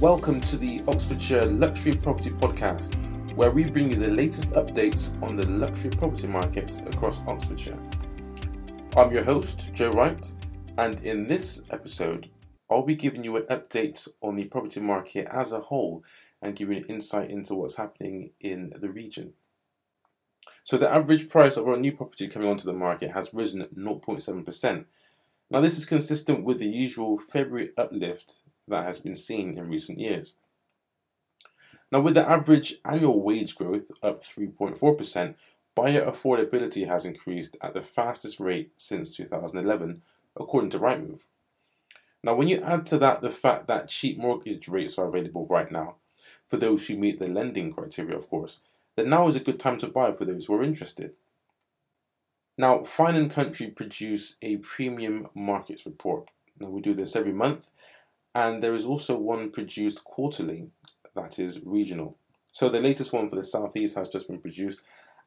Welcome to the Oxfordshire Luxury Property Podcast, where we bring you the latest updates on the luxury property market across Oxfordshire. I'm your host, Joe Wright, and in this episode, I'll be giving you an update on the property market as a whole and giving you an insight into what's happening in the region. So, the average price of our new property coming onto the market has risen 0.7%. Now, this is consistent with the usual February uplift that has been seen in recent years. Now, with the average annual wage growth up 3.4%, buyer affordability has increased at the fastest rate since 2011, according to Rightmove. Now, when you add to that the fact that cheap mortgage rates are available right now, for those who meet the lending criteria, of course, then now is a good time to buy for those who are interested. Now, Fine and Country produce a premium markets report. Now, we do this every month, and there is also one produced quarterly that is regional. So the latest one for the Southeast has just been produced,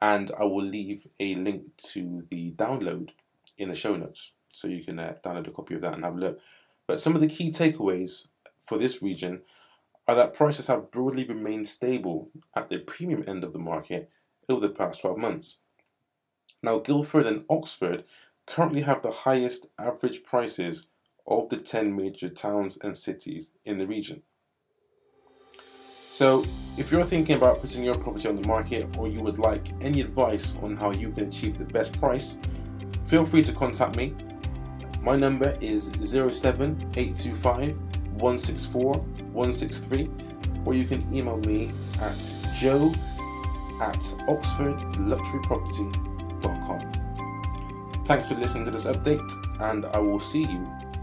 and I will leave a link to the download in the show notes so you can uh, download a copy of that and have a look. But some of the key takeaways for this region are that prices have broadly remained stable at the premium end of the market over the past 12 months. Now, Guildford and Oxford currently have the highest average prices of the 10 major towns and cities in the region. So, if you're thinking about putting your property on the market or you would like any advice on how you can achieve the best price, feel free to contact me. My number is 07825 164 163, or you can email me at joe at oxfordluxuryproperty.com. Thanks for listening to this update, and I will see you